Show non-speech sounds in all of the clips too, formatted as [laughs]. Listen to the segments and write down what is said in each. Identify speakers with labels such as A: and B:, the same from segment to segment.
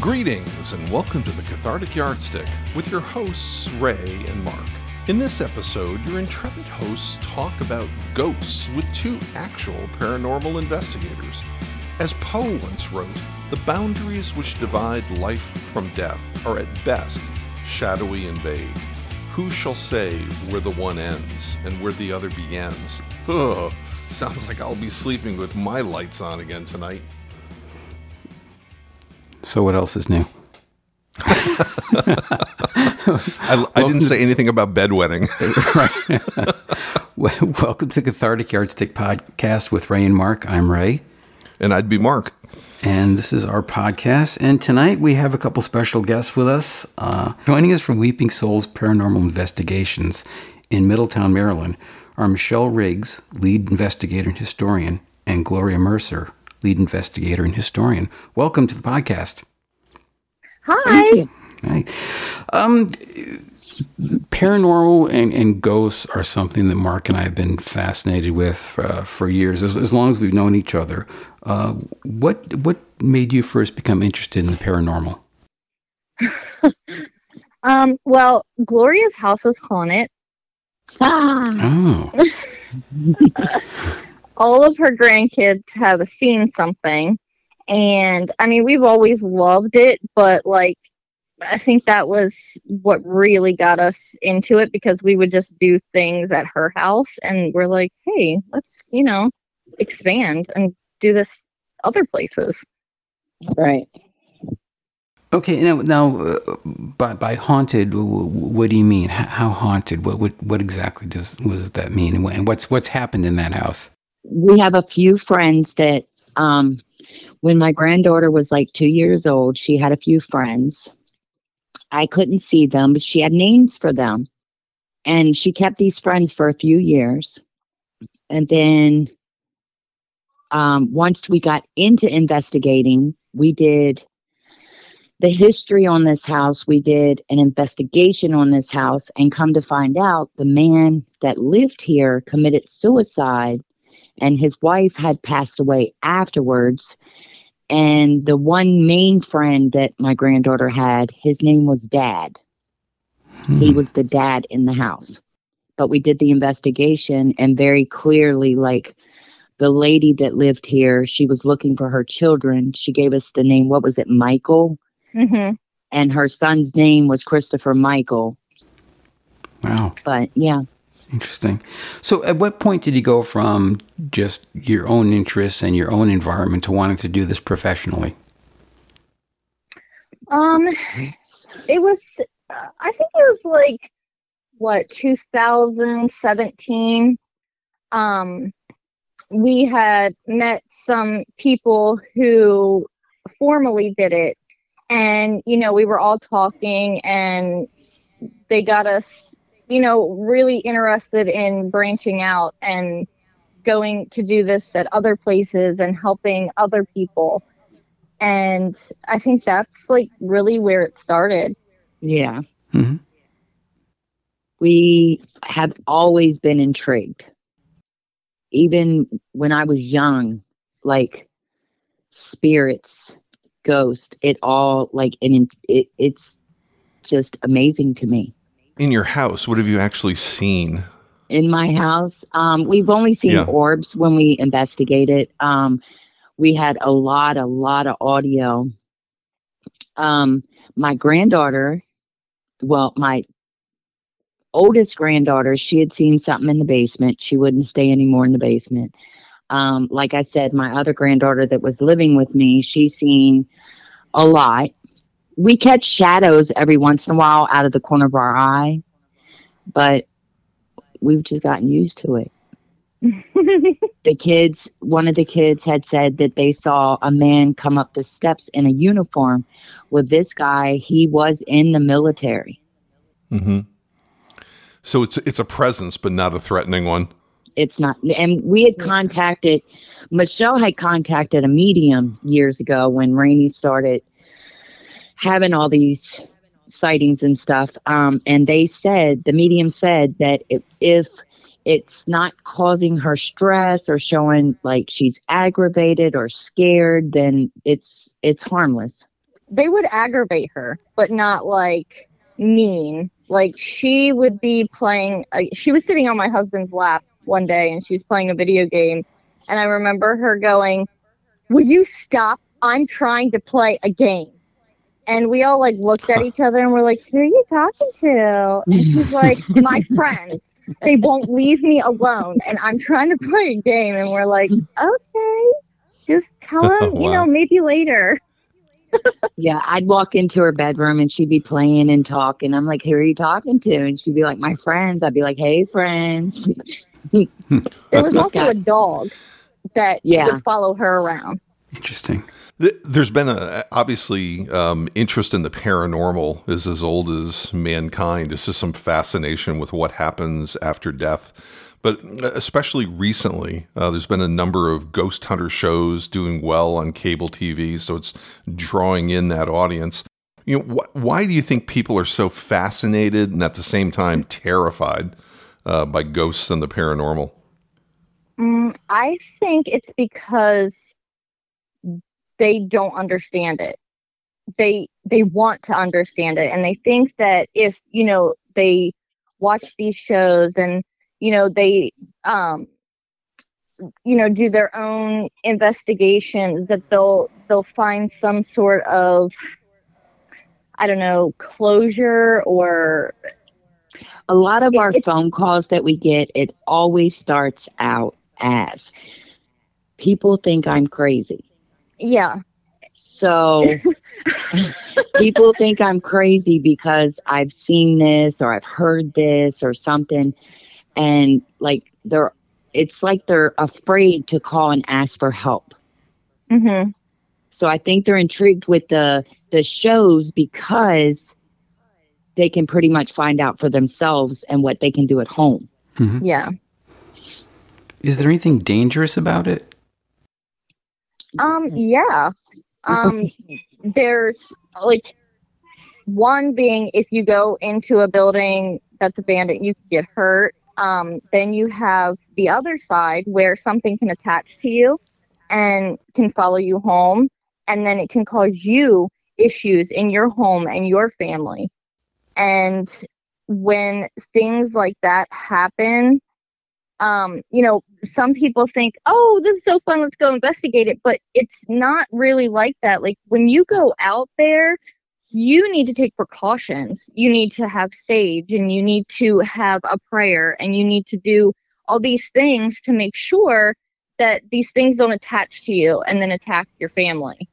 A: Greetings and welcome to the Cathartic Yardstick with your hosts, Ray and Mark. In this episode, your intrepid hosts talk about ghosts with two actual paranormal investigators. As Poe once wrote, the boundaries which divide life from death are at best shadowy and vague. Who shall say where the one ends and where the other begins? Ugh, sounds like I'll be sleeping with my lights on again tonight.
B: So what else is new?
A: I, I didn't say anything about bedwetting. [laughs] [laughs]
B: Welcome to Cathartic Yardstick Podcast with Ray and Mark. I'm Ray.
A: and I'd be Mark.
B: And this is our podcast. And tonight we have a couple special guests with us. Uh, joining us from Weeping Souls Paranormal Investigations in Middletown, Maryland, are Michelle Riggs, lead investigator and historian, and Gloria Mercer, lead investigator and historian. Welcome to the podcast.
C: Hi.
B: Hi. Um, paranormal and, and ghosts are something that Mark and I have been fascinated with uh, for years, as, as long as we've known each other. Uh, what what made you first become interested in the paranormal? [laughs]
C: Um, well, Gloria's house is haunted.
B: Oh, [laughs] [laughs]
C: All of her grandkids have seen something. And I mean, we've always loved it, but like, I think that was what really got us into it because we would just do things at her house and we're like, hey, let's, you know, expand and do this other places.
D: Right.
B: okay. Now, now, uh, by by haunted, w- w- what do you mean? H- how haunted? What what what exactly does what does that mean? And And what's what's happened in that house?
D: We have a few friends that, um, when my granddaughter was like two years old, she had a few friends. I couldn't see them, but she had names for them. And she kept these friends for a few years. And then, um, once we got into investigating, we did the history on this house. We did an investigation on this house, and come to find out, the man that lived here committed suicide and his wife had passed away afterwards. And the one main friend that my granddaughter had, his name was Dad. He
B: Hmm.
D: was the dad in the house. But we did the investigation, and very clearly, like the lady that lived here, she was looking for her children. She gave us the name, what was it, Michael?
C: hmm
D: And her son's name was Christopher Michael.
B: Wow.
D: But yeah,
B: Interesting. So, at what point did you go from just your own interests and your own environment to wanting to do this professionally?
C: Um, it was, uh, I think it was like, what, 2017. Um, we had met some people who formally did it. And, you know, we were all talking and they got us, you know, really interested in branching out and going to do this at other places and helping other people and I think that's like really where it started.
D: yeah.
B: hmm
D: we have always been intrigued. Even when I was young, like spirits, ghosts, it all like and it, it's just amazing to me.
A: In your house, what have you actually seen?
D: In my house, um, we've only seen
A: Yeah.
D: orbs when we investigated. Um, we had a lot, a lot of audio. Um, my granddaughter, well, my oldest granddaughter, she had seen something in the basement. She wouldn't stay anymore in the basement. Um, like I said, my other granddaughter that was living with me, she's seen a lot. We catch shadows every once in a while out of the corner of our eye, but we've just gotten used to it. [laughs] The kids, one of the kids had said that they saw a man come up the steps in a uniform. With this guy, he was in the military.
A: Mm-hmm. So it's it's a presence, but not a threatening one.
D: it's not and we had contacted michelle had contacted a medium years ago when rainey started having all these sightings and stuff um, and they said the medium said that if, if it's not causing her stress or showing like she's aggravated or scared then it's it's harmless
C: they would aggravate her, but not like mean. Like she would be playing. Uh, she was sitting on my husband's lap one day, and she was playing a video game, and I remember her going, "Will you stop? I'm trying to play a game." And we all like looked at each other and we're like, "Who are you talking to?" And she's like, "My [laughs] friends. They won't leave me alone, and I'm trying to play a game." And we're like, "Okay, just tell [laughs] oh, them, you know, maybe later."
D: Yeah, I'd walk into her bedroom and she'd be playing and talking. I'm like, who are you talking to? And she'd be like, my friends. I'd be like, hey, friends. Hmm.
C: There was also a dog that
D: Yeah.
C: would follow her around.
B: Interesting.
A: Th- There's been a obviously um, interest in the paranormal is as old as mankind. It's just some fascination with what happens after death. But uh, especially recently, uh, there's been a number of ghost hunter shows doing well on cable TV, so it's drawing in that audience. You know, wh- why do you think people are so fascinated and at the same time terrified uh, by ghosts and the paranormal?
C: Mm, I think it's because they don't understand it. They they want to understand it, and they think that if you know they watch these shows and you know they um you know do their own investigations that they'll they'll find some sort of I don't know closure or
D: A lot of our phone calls that we get, it always starts out as people think I'm crazy.
C: Yeah
D: So [laughs] people think I'm crazy because I've seen this or I've heard this or something. And like they're, it's like they're afraid to call and ask for help.
C: Mm-hmm.
D: So I think they're intrigued with the the shows because they can pretty much find out for themselves and what they can do at home.
C: yeah
B: Is there anything dangerous about it?
C: Um, yeah. Um, [laughs] there's like one being if you go into a building that's abandoned, you could get hurt. Um, then you have the other side where something can attach to you and can follow you home, and then it can cause you issues in your home and your family. And when things like that happen, um, you know, some people think, oh, this is so fun, let's go investigate it. But it's not really like that. Like when you go out there, you need to take precautions. You need to have sage and you need to have a prayer and you need to do all these things to make sure that these things don't attach to you and then attack your family.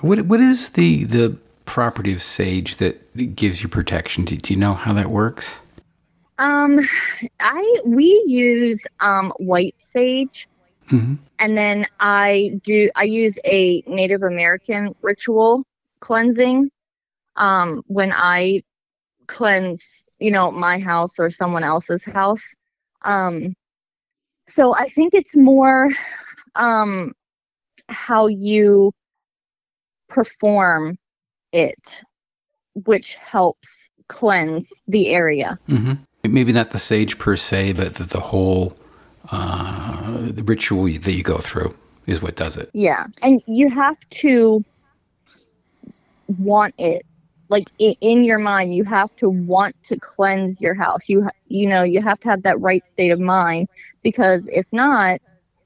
B: What what is the the property of sage that gives you protection? Do, do you know how that works?
C: Um, I we use um white sage,
B: hmm
C: and then I do I use a Native American ritual cleansing. Um, when I cleanse, you know, my house or someone else's house. Um, so I think it's more um how you perform it, which helps cleanse the area.
B: hmm Maybe not the sage per se, but the, the whole uh, the ritual that you go through is what does it.
C: Yeah, and you have to want it. Like in your mind, you have to want to cleanse your house. You you know you have to have that right state of mind because if not,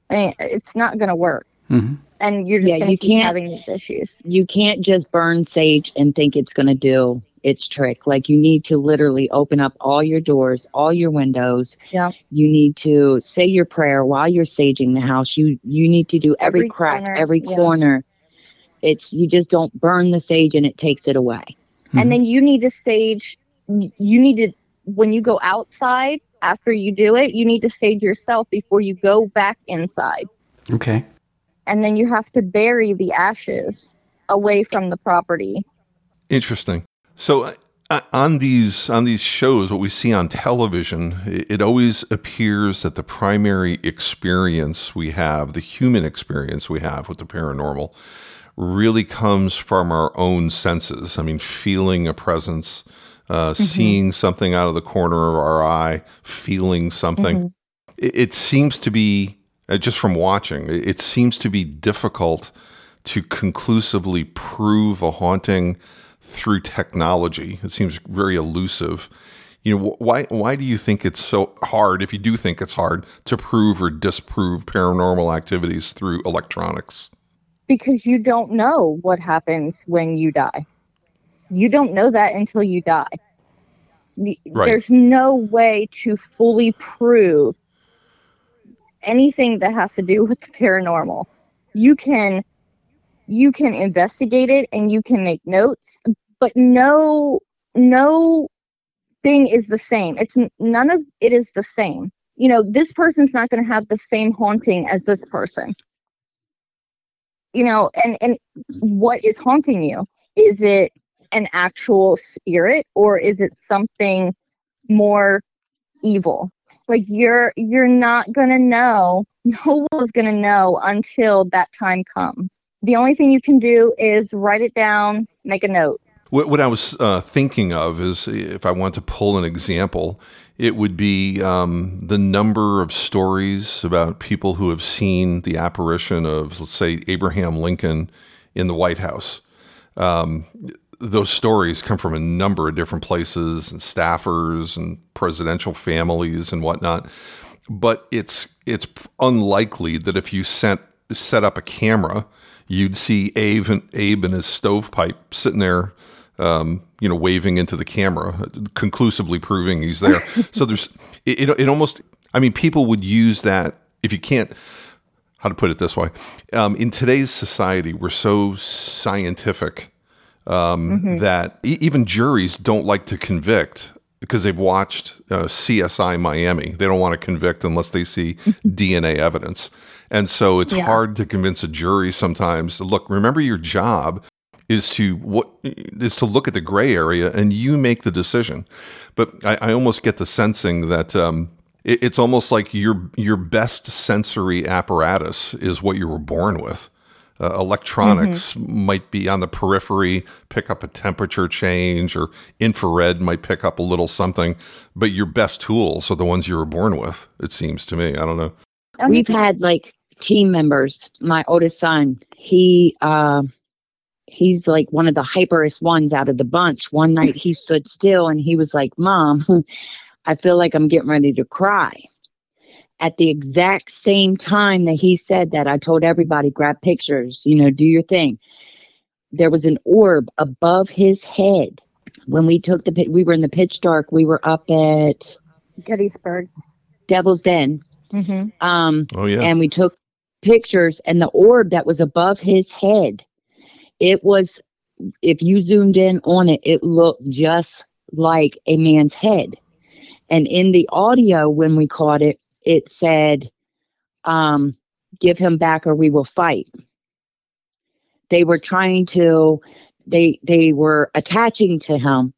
C: I mean, it's not going to work,
B: hmm
C: and you're just
D: Yeah,
C: going
D: you
C: to keep
D: can't-
C: having these issues.
D: You can't just burn sage and think it's going to do its trick. Like you need to literally open up all your doors, all your windows.
C: Yeah.
D: You need to say your prayer while you're saging the house. You you need to do every,
C: Every
D: crack,
C: corner,
D: every
C: yeah.
D: corner. It's you just don't burn the sage and it takes it away.
B: Mhm.
C: And then you need to sage. You need to when you go outside after you do it, you need to sage yourself before you go back inside.
B: Okay.
C: and then you have to bury the ashes away from the property.
A: Interesting. So uh, on these on these shows, what we see on television, it, it always appears that the primary experience we have, the human experience we have with the paranormal, really comes from our own senses. I mean, feeling a presence, uh, seeing something out of the corner of our eye, feeling something. It, it seems to be uh, just from watching. It, it seems to be difficult to conclusively prove a haunting through technology. It seems very elusive. You know, why why do you think it's so hard if you do think it's hard to prove or disprove paranormal activities through electronics?
C: Because you don't know what happens when you die. You don't know that until you die. Right. There's no way to fully prove anything that has to do with the paranormal. You can you can investigate it and you can make notes, but no no thing is the same. It's none of it is the same. You know, this person's not going to have the same haunting as this person. You know, and and what is haunting you? Is it an actual spirit or is it something more evil? Like you're you're not going to know. [laughs] No one's going to know until that time comes. The only thing you can do is write it down, make a note
A: what, what I was uh, thinking of is if I want to pull an example, it would be um, the number of stories about people who have seen the apparition of, let's say, Abraham Lincoln in the White House. Um, those stories come from a number of different places and staffers and presidential families and whatnot. But it's it's unlikely that if you sent set up a camera, you'd see Abe and, Abe and his stovepipe sitting there um, you know, waving into the camera, conclusively proving he's there. [laughs] so there's, it, it, it, almost, I mean, people would use that if you can't, how to put it this way. Um, in today's society, we're so scientific um, mm-hmm. that e- even juries don't like to convict because they've watched uh, CSI Miami. They don't want to convict unless they see [laughs] DNA evidence. And so it's yeah. hard to convince a jury sometimes. Look, remember your job is to what is to look at the gray area and you make the decision. But I, I almost get the sensing that um, it, it's almost like your your best sensory apparatus is what you were born with. Uh, electronics mm-hmm. might be on the periphery, pick up a temperature change, or infrared might pick up a little something. But your best tools are the ones you were born with. It seems to me. I don't know.
D: We've had like team members. My oldest son, he. Uh, he's like one of the hyperest ones out of the bunch. One night he stood still and he was like, Mom, [laughs] I feel like I'm getting ready to cry. At the exact same time that he said that, I told everybody, grab pictures, you know, do your thing. There was an orb above his head. When we took the, pit we were in the pitch dark. We were up at
C: Gettysburg,
D: Devil's Den.
C: Mm-hmm.
D: Um, oh yeah, and we took pictures, and the orb that was above his head it was if you zoomed in on it it looked just like a man's head. And in the audio when we caught it it said um, give him back or we will fight. They were trying to they they were attaching to him.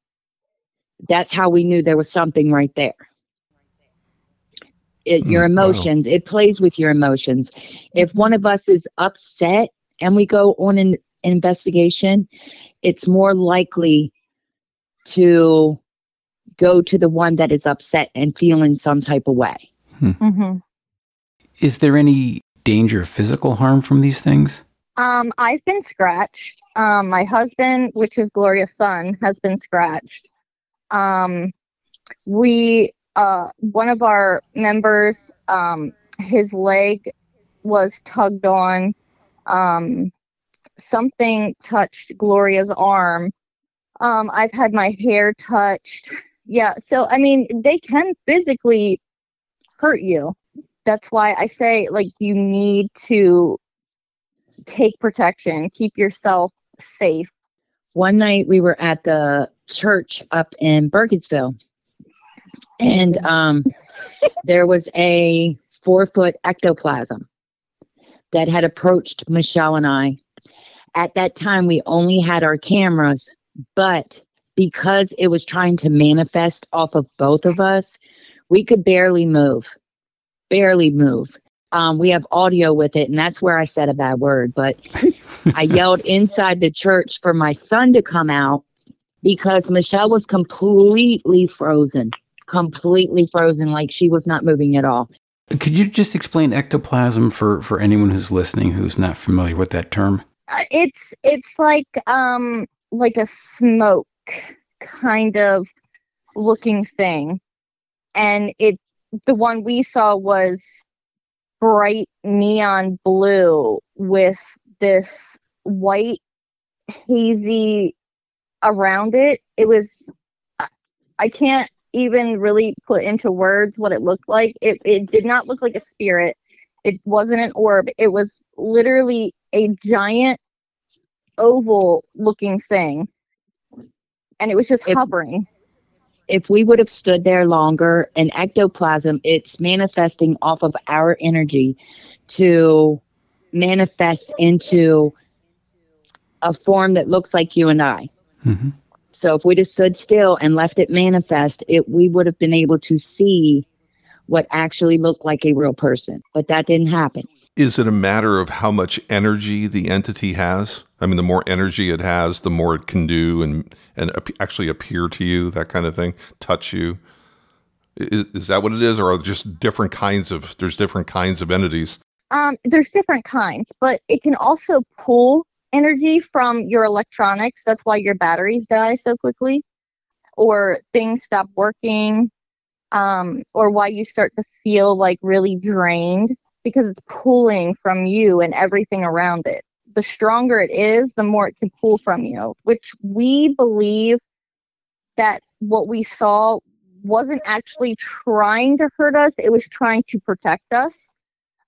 D: That's how we knew there was something right there. It, your hmm, emotions wow. it plays with your emotions. If one of us is upset and we go on an investigation, it's more likely to go to the one that is upset and feeling some type of way.
C: Hmm. Mm-hmm.
B: Is there any danger of physical harm from these things?
C: Um, I've been scratched. Um, my husband, which is Gloria's son, has been scratched. Um, we, uh, one of our members, um, his leg was tugged on. Something touched Gloria's arm. Um, I've had my hair touched. Yeah, so I mean, they can physically hurt you. That's why I say, like, you need to take protection, keep yourself safe.
D: One night we were at the church up in Burkittsville, and um, [laughs] there was a four foot ectoplasm that had approached Michelle and I at that time, we only had our cameras, but because it was trying to manifest off of both of us, we could barely move, barely move. Um, we have audio with it, and that's where I said a bad word. But [laughs] I yelled inside the church for my son to come out because Michelle was completely frozen, completely frozen, like she was not moving at all.
B: Could you just explain ectoplasm for, for anyone who's listening who's not familiar with that term?
C: It's it's like um like a smoke kind of looking thing, and it the one we saw was bright neon blue with this white hazy around it. It was I can't even really put into words what it looked like. It it did not look like a spirit. It wasn't an orb. It was literally a giant oval looking thing. And it was just
D: If-
C: hovering.
D: if we would have stood there longer, an ectoplasm, it's manifesting off of our energy to manifest into a form that looks like you and I.
B: hmm
D: So if we'd have stood still and left it manifest, it we would have been able to see what actually looked like a real person. But that didn't happen.
A: Is it a matter of how much energy the entity has? I mean, the more energy it has, the more it can do and and actually appear to you, that kind of thing, touch you. Is, is that what it is, or are just different kinds of? There's different kinds of entities.
C: Um, there's different kinds, but it can also pull energy from your electronics. That's why your batteries die so quickly, or things stop working, um, or why you start to feel like really drained because it's pulling from you and everything around it. The stronger it is, the more it can pull from you, which we believe that what we saw wasn't actually trying to hurt us, it was trying to protect us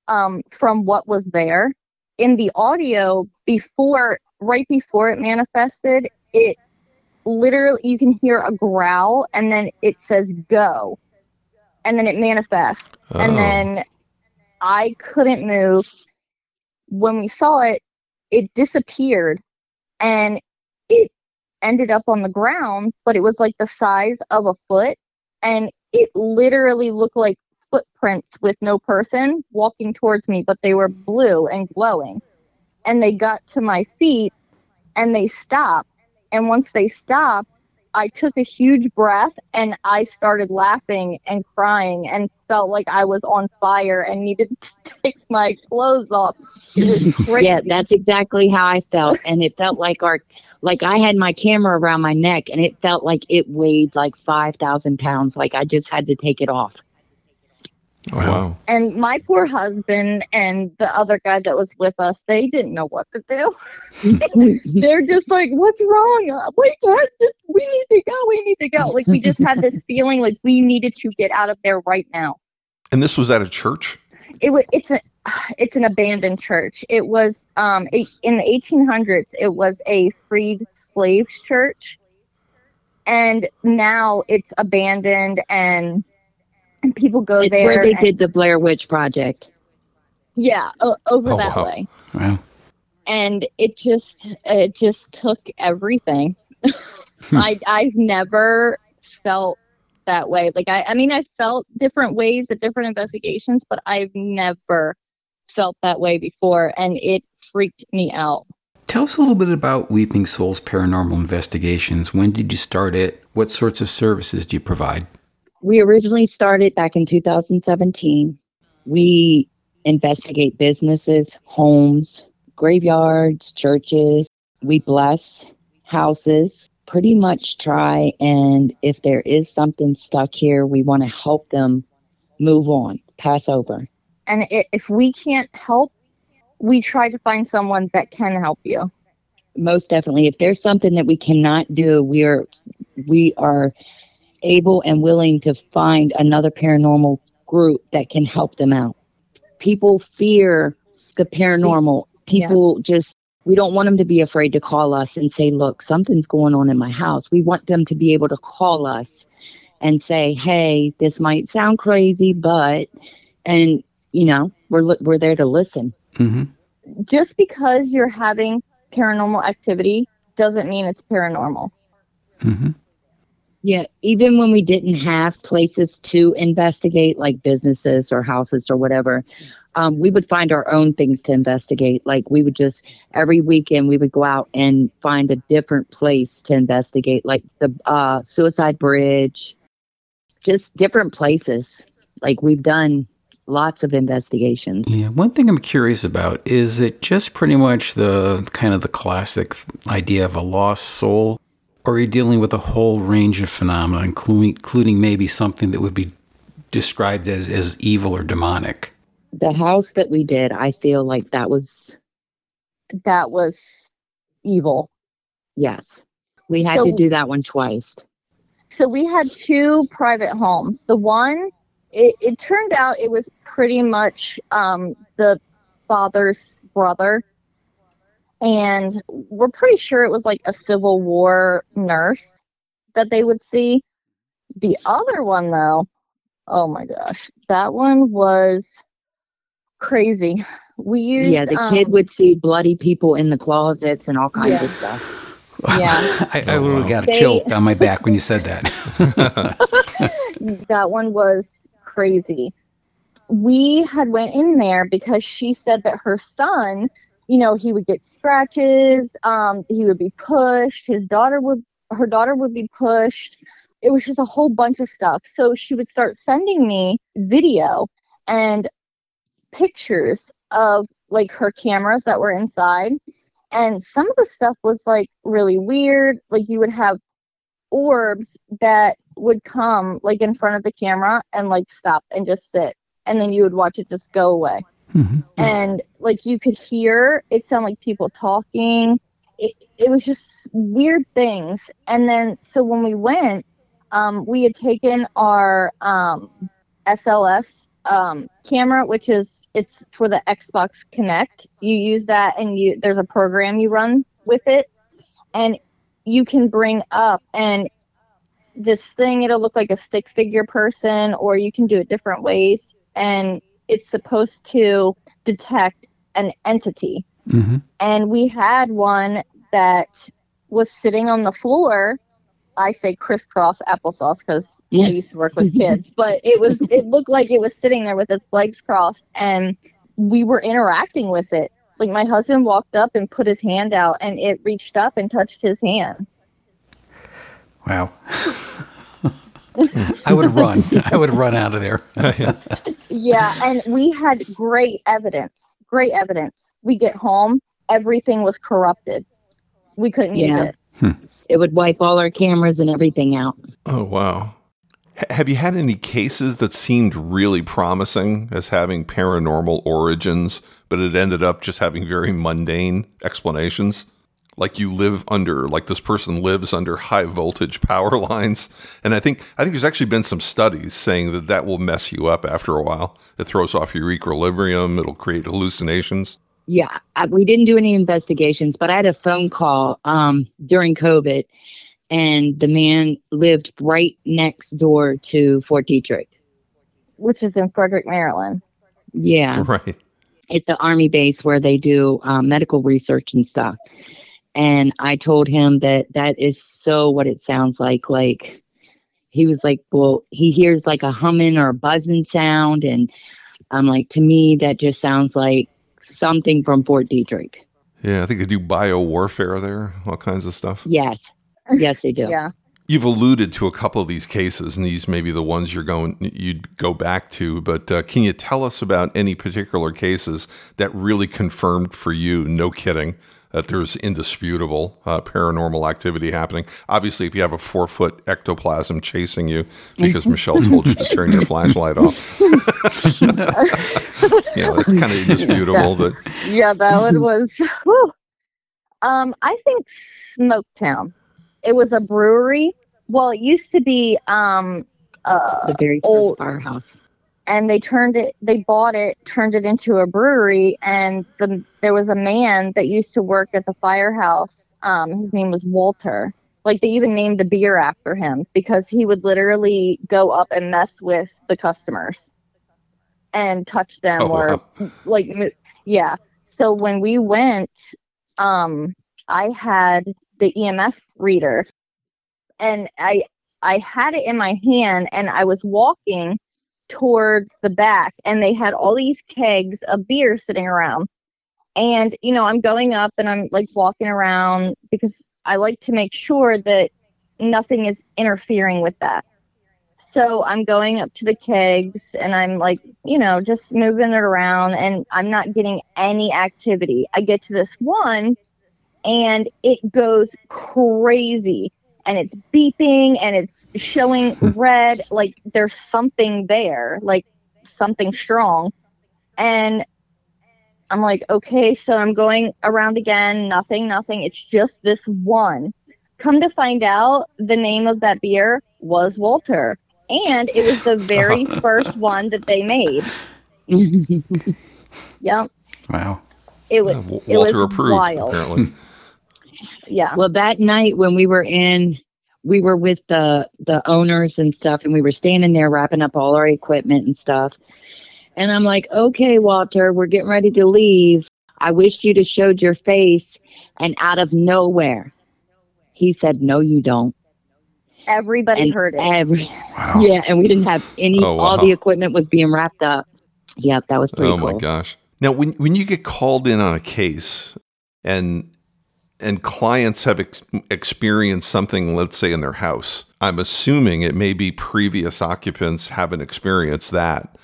C: um, from what was there. In the audio, before, right before it manifested, it literally, you can hear a growl and then it says go. And then it manifests.
A: Oh.
C: And then I couldn't move. When we saw it, it disappeared and it ended up on the ground, but it was like the size of a foot. And it literally looked like footprints with no person walking towards me, but they were blue and glowing. And they got to my feet and they stopped. And once they stopped, I took a huge breath and I started laughing and crying and felt like I was on fire and needed [laughs] to take my clothes off. It was [laughs] crazy.
D: Yeah, that's exactly how I felt. And it felt like our like I had my camera around my neck and it felt like it weighed like five thousand pounds. Like I just had to take it off.
A: Oh, wow.
C: and my poor husband and the other guy that was with us, they didn't know what to do. [laughs] They're just like, "What's wrong? We can't. Just, we need to go. We need to go." Like we just had this feeling like we needed to get out of there right now.
A: And this was at a church.
C: It was. It's a. It's an abandoned church. It was um it, in the 1800s. It was a freed slaves church, and now it's abandoned and. And people go
D: it's
C: there.
D: where they
C: and-
D: did the Blair Witch Project.
C: Yeah, o- over
A: Oh,
C: that
A: wow.
C: way.
B: Wow.
C: and it just it just took everything [laughs] hmm. i i've never felt that way like i i mean i felt different ways at different investigations but i've never felt that way before and it freaked me out
B: Tell us a little bit about Weeping Souls Paranormal Investigations. When did you start it? What sorts of services do you provide?
D: We originally started back in 2017. We investigate businesses, homes, graveyards, churches. We bless houses. Pretty much try and if there is something stuck here, we want to help them move on, pass over.
C: and if we can't help we try to find someone that can help you
D: most definitely if there's something that we cannot do we are we are able and willing to find another paranormal group that can help them out. People fear the paranormal. People just we don't want them to be afraid to call us and say look something's going on in my house. We want them to be able to call us and say hey this might sound crazy but and you know we're li- we're there to listen.
B: Hmm
C: just because you're having paranormal activity doesn't mean it's paranormal.
B: Hmm
D: Yeah, even when we didn't have places to investigate, like businesses or houses or whatever, um, we would find our own things to investigate. Like we would just every weekend we would go out and find a different place to investigate, like the uh, Suicide Bridge, just different places. Like we've done lots of investigations.
B: Yeah, one thing I'm curious about is it just pretty much the kind of the classic idea of a lost soul, or are you dealing with a whole range of phenomena, including, including maybe something that would be described as, as evil or demonic?
D: The house that we did, I feel like that was,
C: That was evil.
D: yes. We had
C: So-
D: to do that one twice.
C: So we had two private homes. The one, it, it turned out it was pretty much um, the father's brother. And we're pretty sure it was like a Civil War nurse that they would see. The other one, though, oh my gosh, that one was crazy. We used.
D: yeah, the
C: um,
D: kid would see bloody people in the closets and all kinds
C: Yeah.
D: of stuff.
C: Yeah. [laughs]
B: I, I
A: Oh,
B: literally got a
C: They-
B: chill down my back when you said that. [laughs]
C: that one was crazy we had went in there because she said that her son you know he would get scratches um he would be pushed his daughter would her daughter would be pushed. It was just a whole bunch of stuff. So she would start sending me video and pictures of like her cameras that were inside. And some of the stuff was like really weird. Like you would have orbs that would come like in front of the camera and like stop and just sit. And then you would watch it just go away
B: Mhm.
C: and like you could hear it sound like people talking. It, it was just weird things. And then so when we went um, we had taken our um, sls um, camera which is it's for the xbox Kinect. You use that and you there's a program you run with it. And you can bring up and this thing it'll look like a stick figure person or you can do it different ways. And it's supposed to detect an entity.
B: Mhm.
C: and we had one that was sitting on the floor. I say crisscross applesauce because i used to work with kids but it was [laughs] it looked like it was sitting there with its legs crossed and we were interacting with it. Like my husband walked up and put his hand out and it reached up and touched his hand.
B: Wow. [laughs] I would have run. I would have run out of there. [laughs]
C: Yeah, and we had great evidence. Great evidence. We get home, everything was corrupted. We couldn't
D: Yeah.
C: use it. Hmm.
D: It would wipe all our cameras and everything out.
A: Oh, wow. H- have you had any cases that seemed really promising as having paranormal origins, but it ended up just having very mundane explanations? Like you live under, like this person lives under high voltage power [laughs] lines, and I think I think there's actually been some studies saying that that will mess you up after a while. It throws off your equilibrium. It'll create hallucinations.
D: Yeah, I, we didn't do any investigations, but I had a phone call um, during COVID, and the man lived right next door to Fort Detrick.
C: Which is in Frederick, Maryland.
D: Yeah, [laughs]
A: Right.
D: it's the army base where they do um, medical research and stuff. And I told him that that is so what it sounds like. Like he was like, well, he hears like a humming or a buzzing sound, and I'm like, to me, that just sounds like something from Fort Detrick.
A: Yeah, I think they do bio warfare there, all kinds of stuff.
D: Yes, yes, they do. [laughs]
C: Yeah.
A: You've alluded to a couple of these cases, and these may be the ones you're going you'd go back to. But uh, can you tell us about any particular cases that really confirmed for you, no kidding, that there's indisputable uh, paranormal activity happening? Obviously, if you have a four foot ectoplasm chasing you because Michelle [laughs] told you to turn your flashlight off, [laughs] you know that's kind of indisputable. But
C: Yeah, that one was whew. um I think Smoketown. It was a brewery. Well, it used to be um uh
D: The very
C: old-
D: firehouse.
C: And they turned it they bought it turned it into a brewery and the, there was a man that used to work at the firehouse um, his name was walter like they even named the beer after him because he would literally go up and mess with the customers and touch them
A: Oh,
C: or
A: wow.
C: like yeah so when we went um i had the emf reader and i i had it in my hand and i was walking towards the back and they had all these kegs of beer sitting around. And you know i'm going up and i'm like walking around because i like to make sure that nothing is interfering with that. So I'm going up to the kegs and I'm like, you know, just moving it around and I'm not getting any activity. I get to this one and it goes crazy and it's beeping and it's showing hmm. red like there's something there, like something strong. And I'm like, okay, so I'm going around again, nothing, nothing. It's just this one. Come to find out, the name of that beer was Walter. And it was the very [laughs] first one that they made. [laughs] Yep.
B: Wow.
C: It was,
A: Yeah,
C: it
A: Walter
C: was
A: approved,
C: wild.
A: apparently. [laughs]
C: Yeah.
D: Well, that night when we were in, we were with the the owners and stuff, and we were standing there wrapping up all our equipment and stuff. And I'm like, okay, Walter, we're getting ready to leave. I wished you'd have showed your face. And out of nowhere, he said, no, you don't.
C: Everybody
D: And
C: heard it.
D: every
B: Wow.
D: yeah, and we didn't have any.
A: Oh,
D: All the equipment was being wrapped up. Yep, that was pretty
A: oh
D: cool.
A: my gosh! Now, when when you get called in on a case, and and clients have ex- experienced something, let's say in their house, I'm assuming it may be previous occupants haven't experienced that.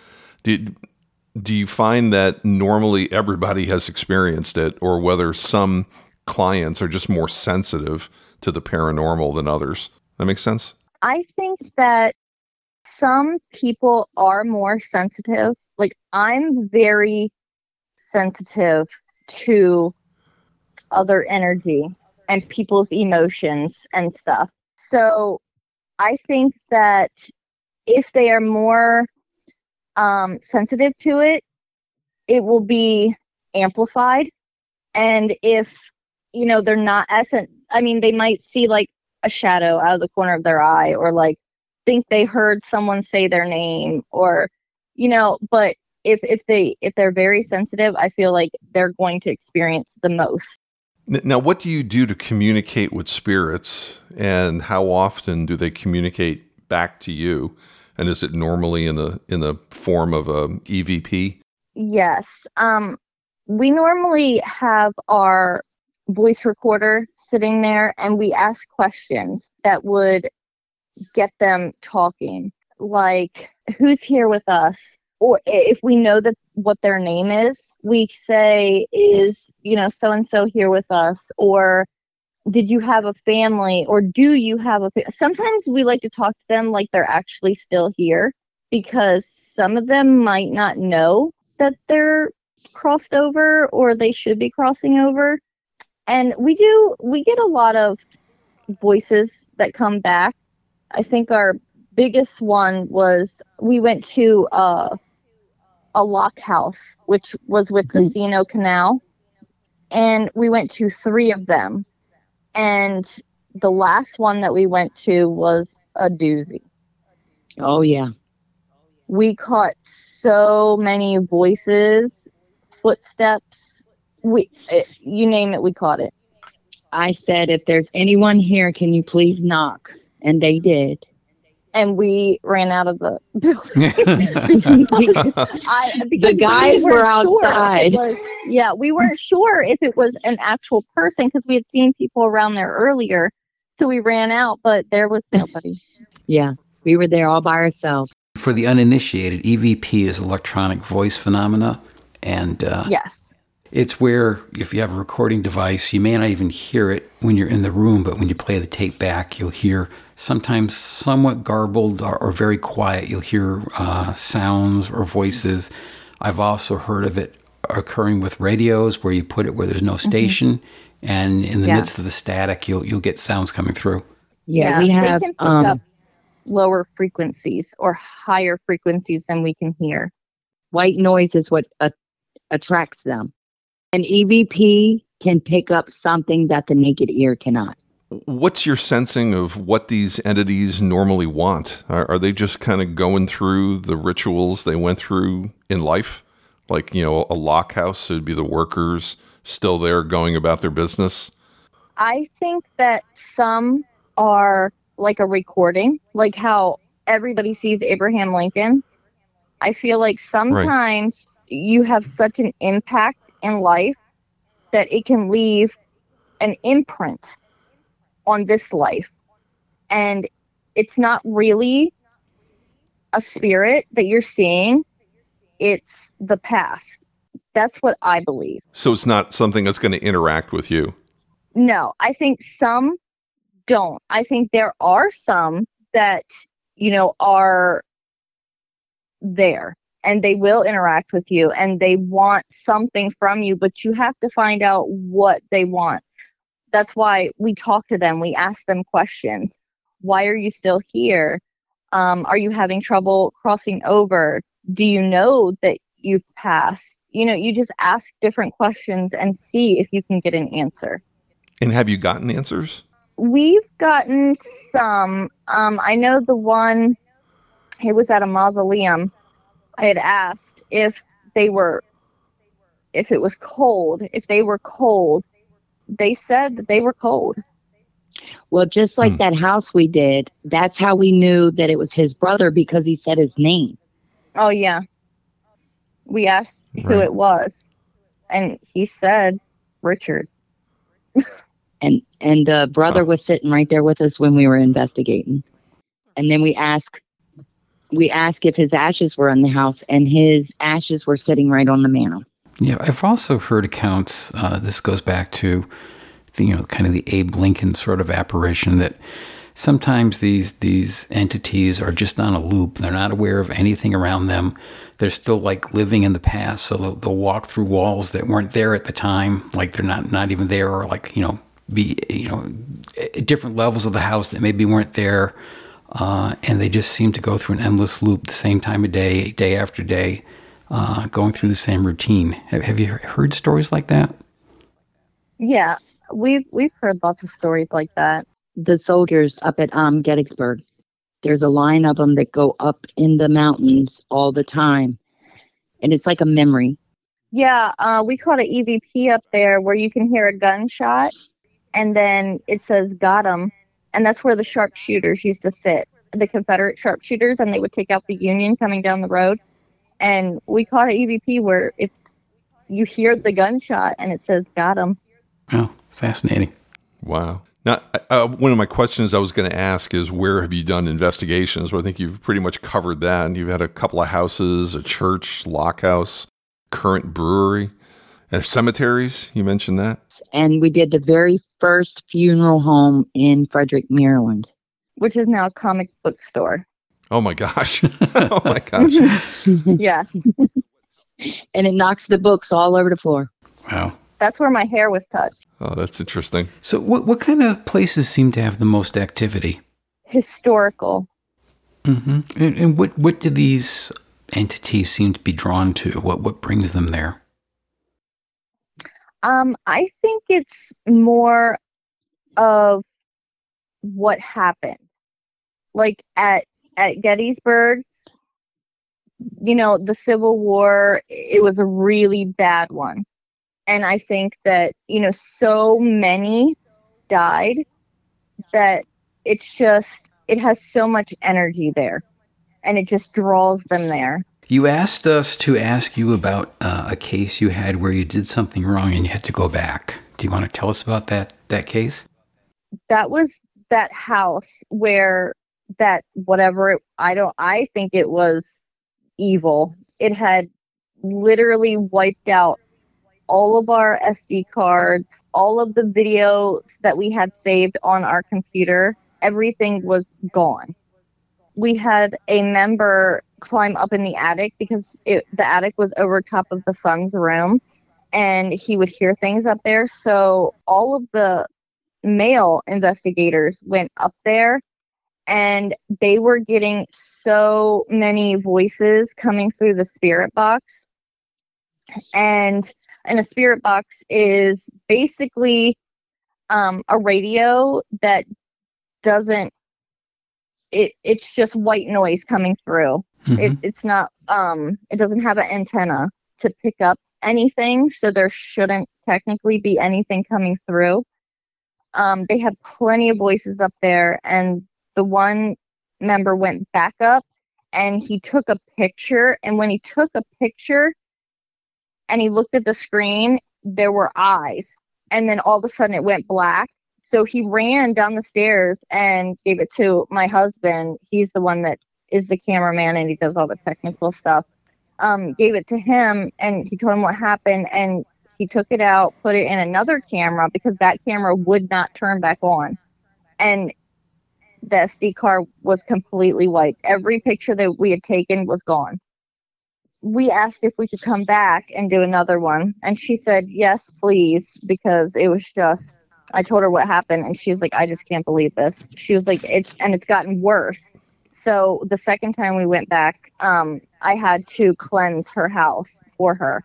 A: Did do you find that normally everybody has experienced it, or whether some clients are just more sensitive to the paranormal than others? That makes sense.
C: I think that some people are more sensitive. Like I'm very sensitive to other energy and people's emotions and stuff. So I think that if they are more um, sensitive to it, it will be amplified. And if, you know, they're not as, I mean, they might see like a shadow out of the corner of their eye or like think they heard someone say their name or, you know, but if, if they, if they're very sensitive, I feel like they're going to experience the most.
A: Now, what do you do to communicate with spirits, and how often do they communicate back to you? And is it normally in a in the form of a EVP?
C: Yes. Um, we normally have our voice recorder sitting there and we ask questions that would get them talking. Like, who's here with us? Or if we know that what their name is, we say, is, you know, so and so here with us? Or did you have a family? Or do you have a fa-? Sometimes we like to talk to them like they're actually still here because some of them might not know that they're crossed over or they should be crossing over. And we do, we get a lot of voices that come back. I think our biggest one was we went to uh, a lock house, which was with
D: the
C: mm-hmm. C&O Canal. And we went to three of them. And the last one that we went to was a doozy
D: Oh yeah.
C: we caught so many voices, footsteps. We, it, you name it, we caught it.
D: I said, if there's anyone here, can you please knock? And they did.
C: And we ran out of the [laughs] building. [laughs] I, because we
D: guys were
C: weren't sure if
D: outside.
C: was- yeah, we weren't sure if it was an actual person because we had seen people around there earlier. So we ran out, but there was [laughs] nobody.
D: Yeah, we were there all by ourselves.
B: For the uninitiated, EVP is electronic voice phenomena, and uh,
C: yes.
B: it's where if you have a recording device, you may not even hear it when you're in the room, but when you play the tape back, you'll hear sometimes somewhat garbled or, or very quiet. You'll hear uh, sounds or voices. I've also heard of it occurring with radios, where you put it where there's no station, and in the
C: Yeah.
B: midst of the static, you'll you'll get sounds coming through.
D: Yeah, we have
C: they can pick
D: um
C: up lower frequencies or higher frequencies than we can hear.
D: white noise is what uh, attracts them. An EVP can pick up something that the naked ear cannot.
A: What's your sensing of what these entities normally want? Are, are they just kind of going through the rituals they went through in life? Like, you know, a lock house, it'd be the workers still there going about their business.
C: I think that some are like a recording, like how everybody sees Abraham Lincoln. I feel like sometimes you have such an impact in life that it can leave an imprint on this life. And it's not really a spirit that you're seeing, it's the past. That's what I believe.
A: So it's not something that's going to interact with you.
C: No, I think some don't. I think there are some that, you know, are there and they will interact with you and they want something from you, but you have to find out what they want. That's why we talk to them, we ask them questions. Why are you still here? Um, are you having trouble crossing over? Do you know that you've passed? You know, you just ask different questions and see if you can get an answer.
A: And have you gotten answers?
C: We've gotten some. Um, I know the one, it was at a mausoleum. I had asked if they were, if it was cold, if they were cold. They said that they were cold.
D: Well, just like
A: Hmm.
D: that house we did, that's how we knew that it was his brother because he said his name.
C: Oh, yeah. We asked who it was, and he said Richard. [laughs]
D: And and the brother
A: Huh.
D: was sitting right there with us when we were investigating. And then we asked we asked if his ashes were in the house and his ashes were sitting right on the mantle.
B: Yeah, I've also heard accounts. Uh, this goes back to, the, you know, kind of the Abe Lincoln sort of apparition that sometimes these these entities are just on a loop. They're not aware of anything around them. They're still like living in the past, so they'll, they'll walk through walls that weren't there at the time, like they're not not even there, or like you know, be you know, different levels of the house that maybe weren't there. Uh, and they just seem to go through an endless loop, the same time of day, day after day, uh, going through the same routine. Have, have you heard stories like that?
C: Yeah, we've we've heard lots of stories like that.
D: The soldiers up at um Gettysburg. There's a line of them that go up in the mountains all the time. And it's like a memory.
C: Yeah, uh, we caught an EVP up there where you can hear a gunshot, and then it says "got "got 'em," and that's where the sharpshooters used to sit, the Confederate sharpshooters, and they would take out the Union coming down the road. And we caught an EVP where it's you hear the gunshot and it says got him.
B: Oh, fascinating.
A: Wow. Now, uh, one of my questions I was going to ask is where have you done investigations? Well, I think you've pretty much covered that. And you've had a couple of houses, a church, lock house, current brewery, and cemeteries. You mentioned that.
D: And we did the very first funeral home in Frederick, Maryland.
C: which is now a comic book store.
A: Oh my gosh. [laughs] oh my gosh. [laughs]
C: yeah,
D: and it knocks the books all over the floor.
B: Wow.
C: that's where my hair was touched.
A: Oh, that's interesting.
B: So, what what kind of places seem to have the most activity?
C: Historical.
B: Mm-hmm. And, and what what do these entities seem to be drawn to? What what brings them there?
C: Um, I think it's more of what happened. Like at at Gettysburg, you know, the Civil War, it was a really bad one. And I think that, you know, so many died that it's just it has so much energy there and it just draws them there.
B: You asked us to ask you about uh, a case you had where you did something wrong and you had to go back. Do you want to tell us about that that case?
C: that was that house where that whatever it, I don't I think it was evil. It had literally wiped out all of our SD cards, all of the videos that we had saved on our computer. Everything was gone. We had a member climb up in the attic because it, the attic was over top of the son's room and he would hear things up there. So all of the male investigators went up there and they were getting so many voices coming through the spirit box. And and a spirit box is basically um, a radio that doesn't it it's just white noise coming through.
B: Mhm.
C: it, it's not um it doesn't have an antenna to pick up anything so there shouldn't technically be anything coming through. Um they have plenty of voices up there and the one member went back up and he took a picture and when he took a picture and he looked at the screen there were eyes and then all of a sudden it went black so he ran down the stairs and gave it to my husband he's the one that is the cameraman and he does all the technical stuff. Um, gave it to him and he told him what happened and he took it out, put it in another camera because that camera would not turn back on. And the SD card was completely wiped. Every picture that we had taken was gone. We asked if we could come back and do another one, and she said yes, please, because it was just. I told her what happened, and she's like, "I just can't believe this." She was like, "It's and it's gotten worse." So the second time we went back, um, I had to cleanse her house for her.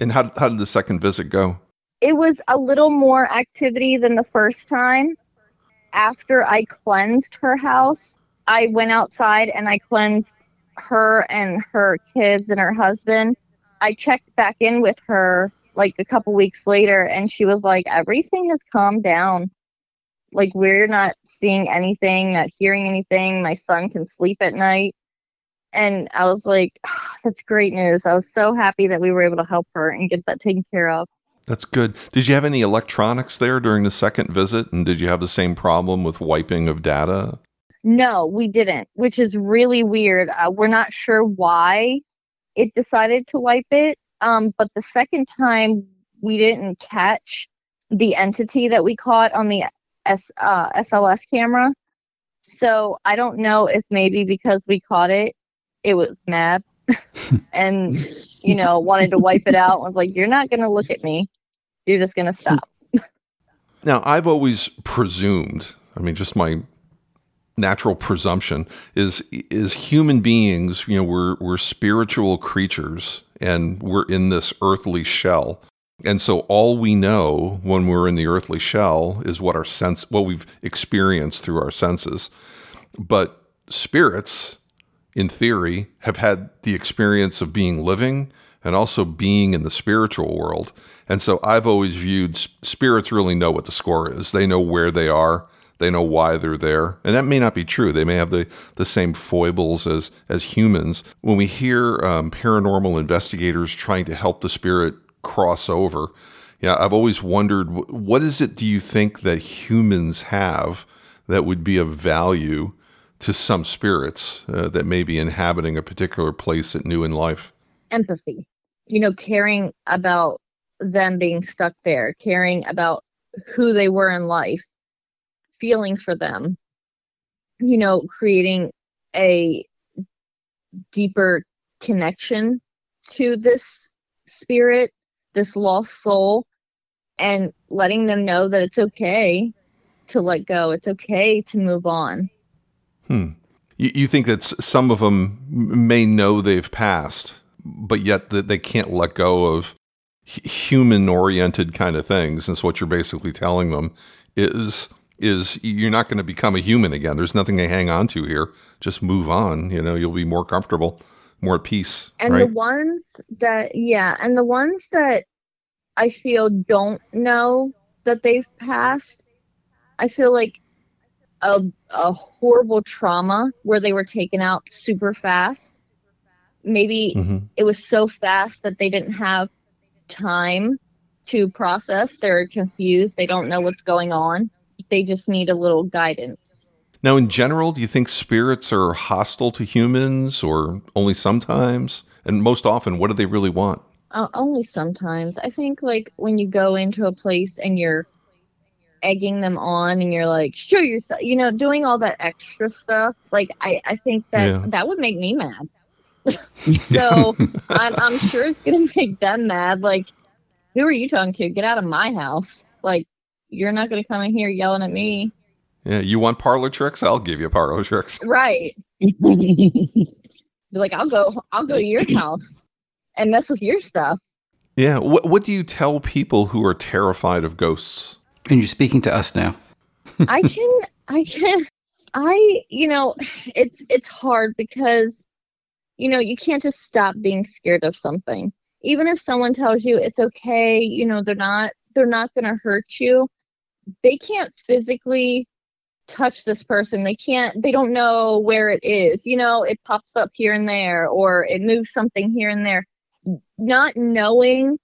A: And how how did the second visit go?
C: It was a little more activity than the first time after I cleansed her house, I went outside and I cleansed her and her kids and her husband. I checked back in with her like a couple weeks later and she was like, everything has calmed down. Like, we're not seeing anything, not hearing anything. My son can sleep at night. And I was like, oh, that's great news. I was so happy that we were able to help her and get that taken care of.
A: That's good. Did you have any electronics there during the second visit? And did you have the same problem with wiping of data?
C: No, we didn't, which is really weird. Uh, we're not sure why it decided to wipe it. Um, but the second time we didn't catch the entity that we caught on the S, uh, SLS camera. So I don't know if maybe because we caught it, it was mad [laughs] and, you know, wanted to wipe it out. I was like, you're not going to look at me. You're just going to stop. [laughs]
A: now, I've always presumed, I mean, just my natural presumption is is human beings you know we're we're spiritual creatures and we're in this earthly shell and so all we know when we're in the earthly shell is what our sense what we've experienced through our senses but spirits in theory have had the experience of being living and also being in the spiritual world and so I've always viewed spirits really know what the score is. They know where they are. They know why they're there. And that may not be true. They may have the, the same foibles as, as humans. When we hear um, paranormal investigators trying to help the spirit cross over, yeah, I've always wondered what is it do you think that humans have that would be of value to some spirits uh, that may be inhabiting a particular place at new in life?
C: Empathy. You know, caring about them being stuck there, caring about who they were in life, feeling for them, you know, creating a deeper connection to this spirit, this lost soul, and letting them know that it's okay to let go. It's okay to move on.
A: Hmm. You, you think that some of them may know they've passed, but yet that they can't let go of human oriented kind of things. And so what you're basically telling them is is you're not going to become a human again. There's nothing to hang on to here. Just move on. You know, you'll be more comfortable, more at peace.
C: And
A: right?
C: the ones that yeah, and the ones that I feel don't know that they've passed, I feel like a a horrible trauma where they were taken out super fast. Maybe mm-hmm. it was so fast that they didn't have time to process. They're confused. They don't know what's going on. They just need a little guidance.
A: Now, in general, do you think spirits are hostile to humans or only sometimes? And most often, what do they really want?
C: Uh, only sometimes. I think, like, when you go into a place and you're egging them on and you're like, show yourself, you know, doing all that extra stuff, like, I, I think that yeah. that would make me mad. [laughs] so I'm, I'm sure it's gonna make them mad. Like, who are you talking to? Get out of my house! Like, you're not gonna come in here yelling at me.
A: Yeah, you want parlor tricks? I'll give you parlor tricks.
C: Right. like, I'll go. I'll go to your house and mess with your stuff.
A: Yeah. What What do you tell people who are terrified of ghosts?
B: And you're speaking to us now. [laughs]
C: I can. I can. I. You know, it's it's hard because you know, you can't just stop being scared of something. Even if someone tells you it's okay, you know, they're not they're not going to hurt you. They can't physically touch this person. They can't they don't know where it is. You know, it pops up here and there or it moves something here and there. Not knowing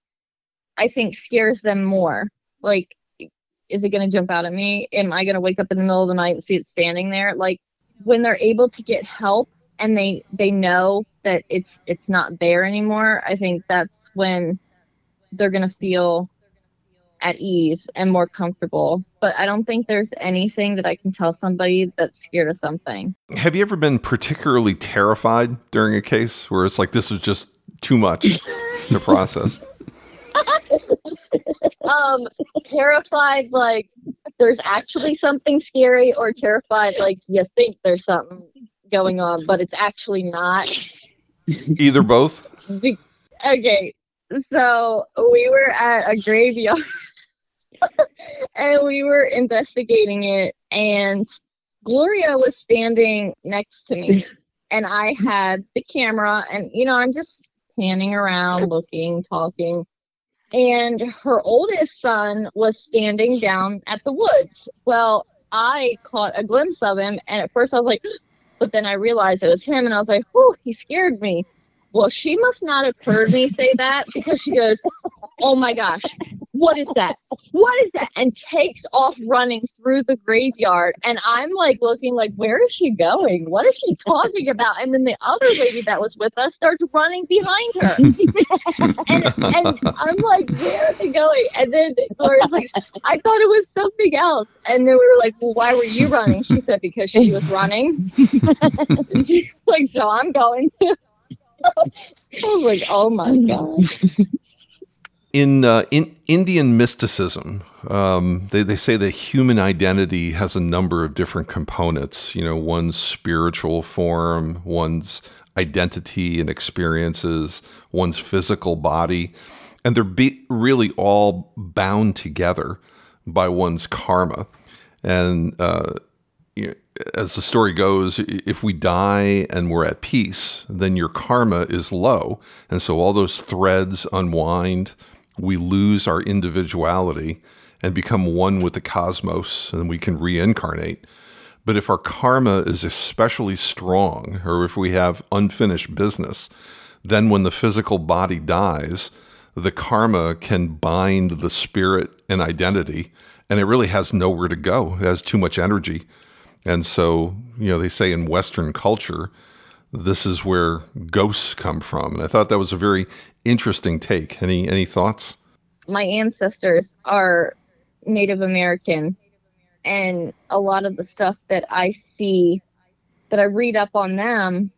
C: I think scares them more. Like is it going to jump out at me? Am I going to wake up in the middle of the night and see it standing there? Like when they're able to get help and they they know that it's it's not there anymore, I think that's when they're gonna feel at ease and more comfortable. But I don't think there's anything that I can tell somebody that's scared of something.
A: Have you ever been particularly terrified during a case where it's like this is just too much to process? [laughs]
C: um, terrified like there's actually something scary, or terrified like you think there's something going on, but it's actually not.
A: Either both.
C: okay, so we were at a graveyard [laughs] and we were investigating it, and Gloria was standing next to me, and I had the camera, and you know, I'm just panning around, looking, talking. And her oldest son was standing down at the woods. Well, I caught a glimpse of him, and at first I was like, [gasps] but then I realized it was him, and I was like, "Oh, he scared me." Well, she must not have heard me say that because she goes, "Oh my gosh, what is that? What is that?" and takes off running through the graveyard. And I'm like looking like, "Where is she going? What is she talking about?" And then the other lady that was with us starts running behind her, [laughs] and and I'm like, "Where are they going?" And then Gloria's like, "I thought it was something else." And then we were like, "Well, why were you running?" She said, "Because she was running." [laughs] like, so I'm going to. [laughs] I was like, oh my god.
A: In uh, in Indian mysticism, um, they they say that human identity has a number of different components. You know, one's spiritual form, one's identity and experiences, one's physical body, and they're be- really all bound together by one's karma. And uh, you know, as the story goes, if we die and we're at peace, then your karma is low. And so all those threads unwind. We lose our individuality and become one with the cosmos, and we can reincarnate. But if our karma is especially strong, or if we have unfinished business, then when the physical body dies, the karma can bind the spirit and identity, and it really has nowhere to go. It has too much energy. And so, you know, they say in Western culture, this is where ghosts come from. And I thought that was a very interesting take. Any any thoughts?
C: My ancestors are Native American, and a lot of the stuff that I see, that I read up on them,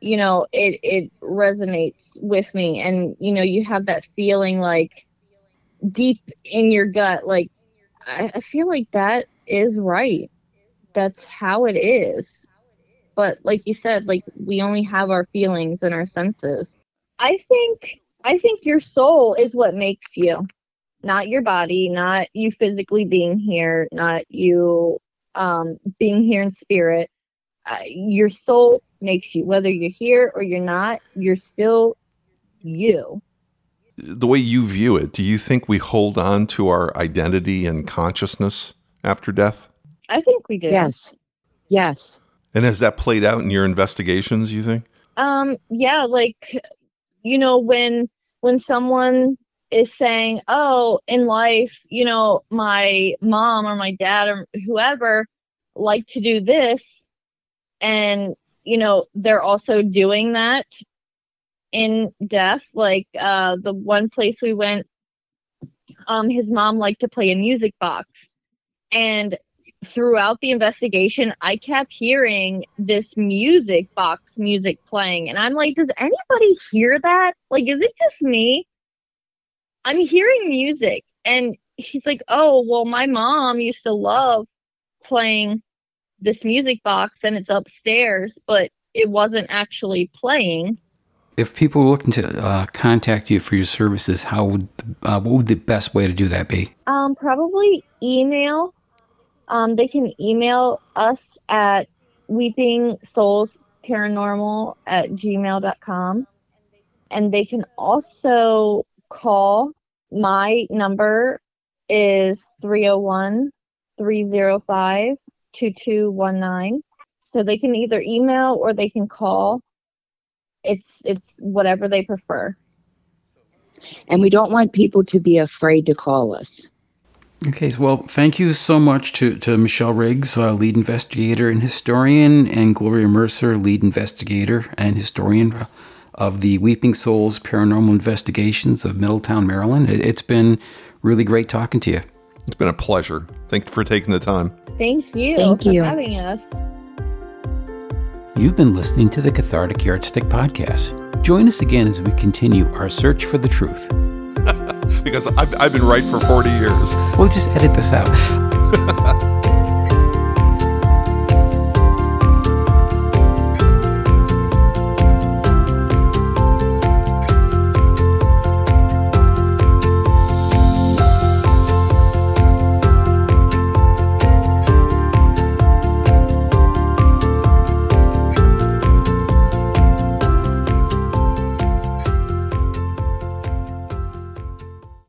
C: you know, it it resonates with me. And you know, you have that feeling like deep in your gut, like I, I feel like that is right that's how it is. But like you said, like we only have our feelings and our senses. I think I think your soul is what makes you, not your body, not you physically being here, not you um, being here in spirit. Uh, your soul makes you, whether you're here or you're not, you're still you.
A: The way you view it, do you think we hold on to our identity and consciousness after death?
C: I think we do.
D: Yes. Yes.
A: And has that played out in your investigations, you think?
C: Um, yeah, like you know, when when someone is saying, "Oh, in life, you know, my mom or my dad or whoever like to do this," and you know, they're also doing that in death. Like uh, the one place we went, um, his mom liked to play a music box, and throughout the investigation, I kept hearing this music box music playing. And I'm like, does anybody hear that? Like, is it just me? I'm hearing music. And he's like, oh, well, my mom used to love playing this music box and it's upstairs, but it wasn't actually playing.
B: If people were looking to uh, contact you for your services, how would uh, what would the best way to do that be?
C: Um, probably email um, they can email us at weeping souls paranormal at gmail.com and they can also call. My number is 301 305 2219 so they can either email or they can call. It's it's whatever they prefer.
D: And we don't want people to be afraid to call us
B: Okay, well, thank you so much to, to Michelle Riggs, uh, lead investigator and historian, and Gloria Mercer, lead investigator and historian of the Weeping Souls Paranormal Investigations of Middletown, Maryland. It, it's been really great talking to you.
A: It's been a pleasure. Thank you for taking the time.
C: Thank you
D: Thank you for
C: having us.
B: You've been listening to the Cathartic Yardstick Podcast. Join us again as we continue our search for the truth. [laughs]
A: Because I've, I've been right for 40 years.
B: We'll just edit this out. [laughs]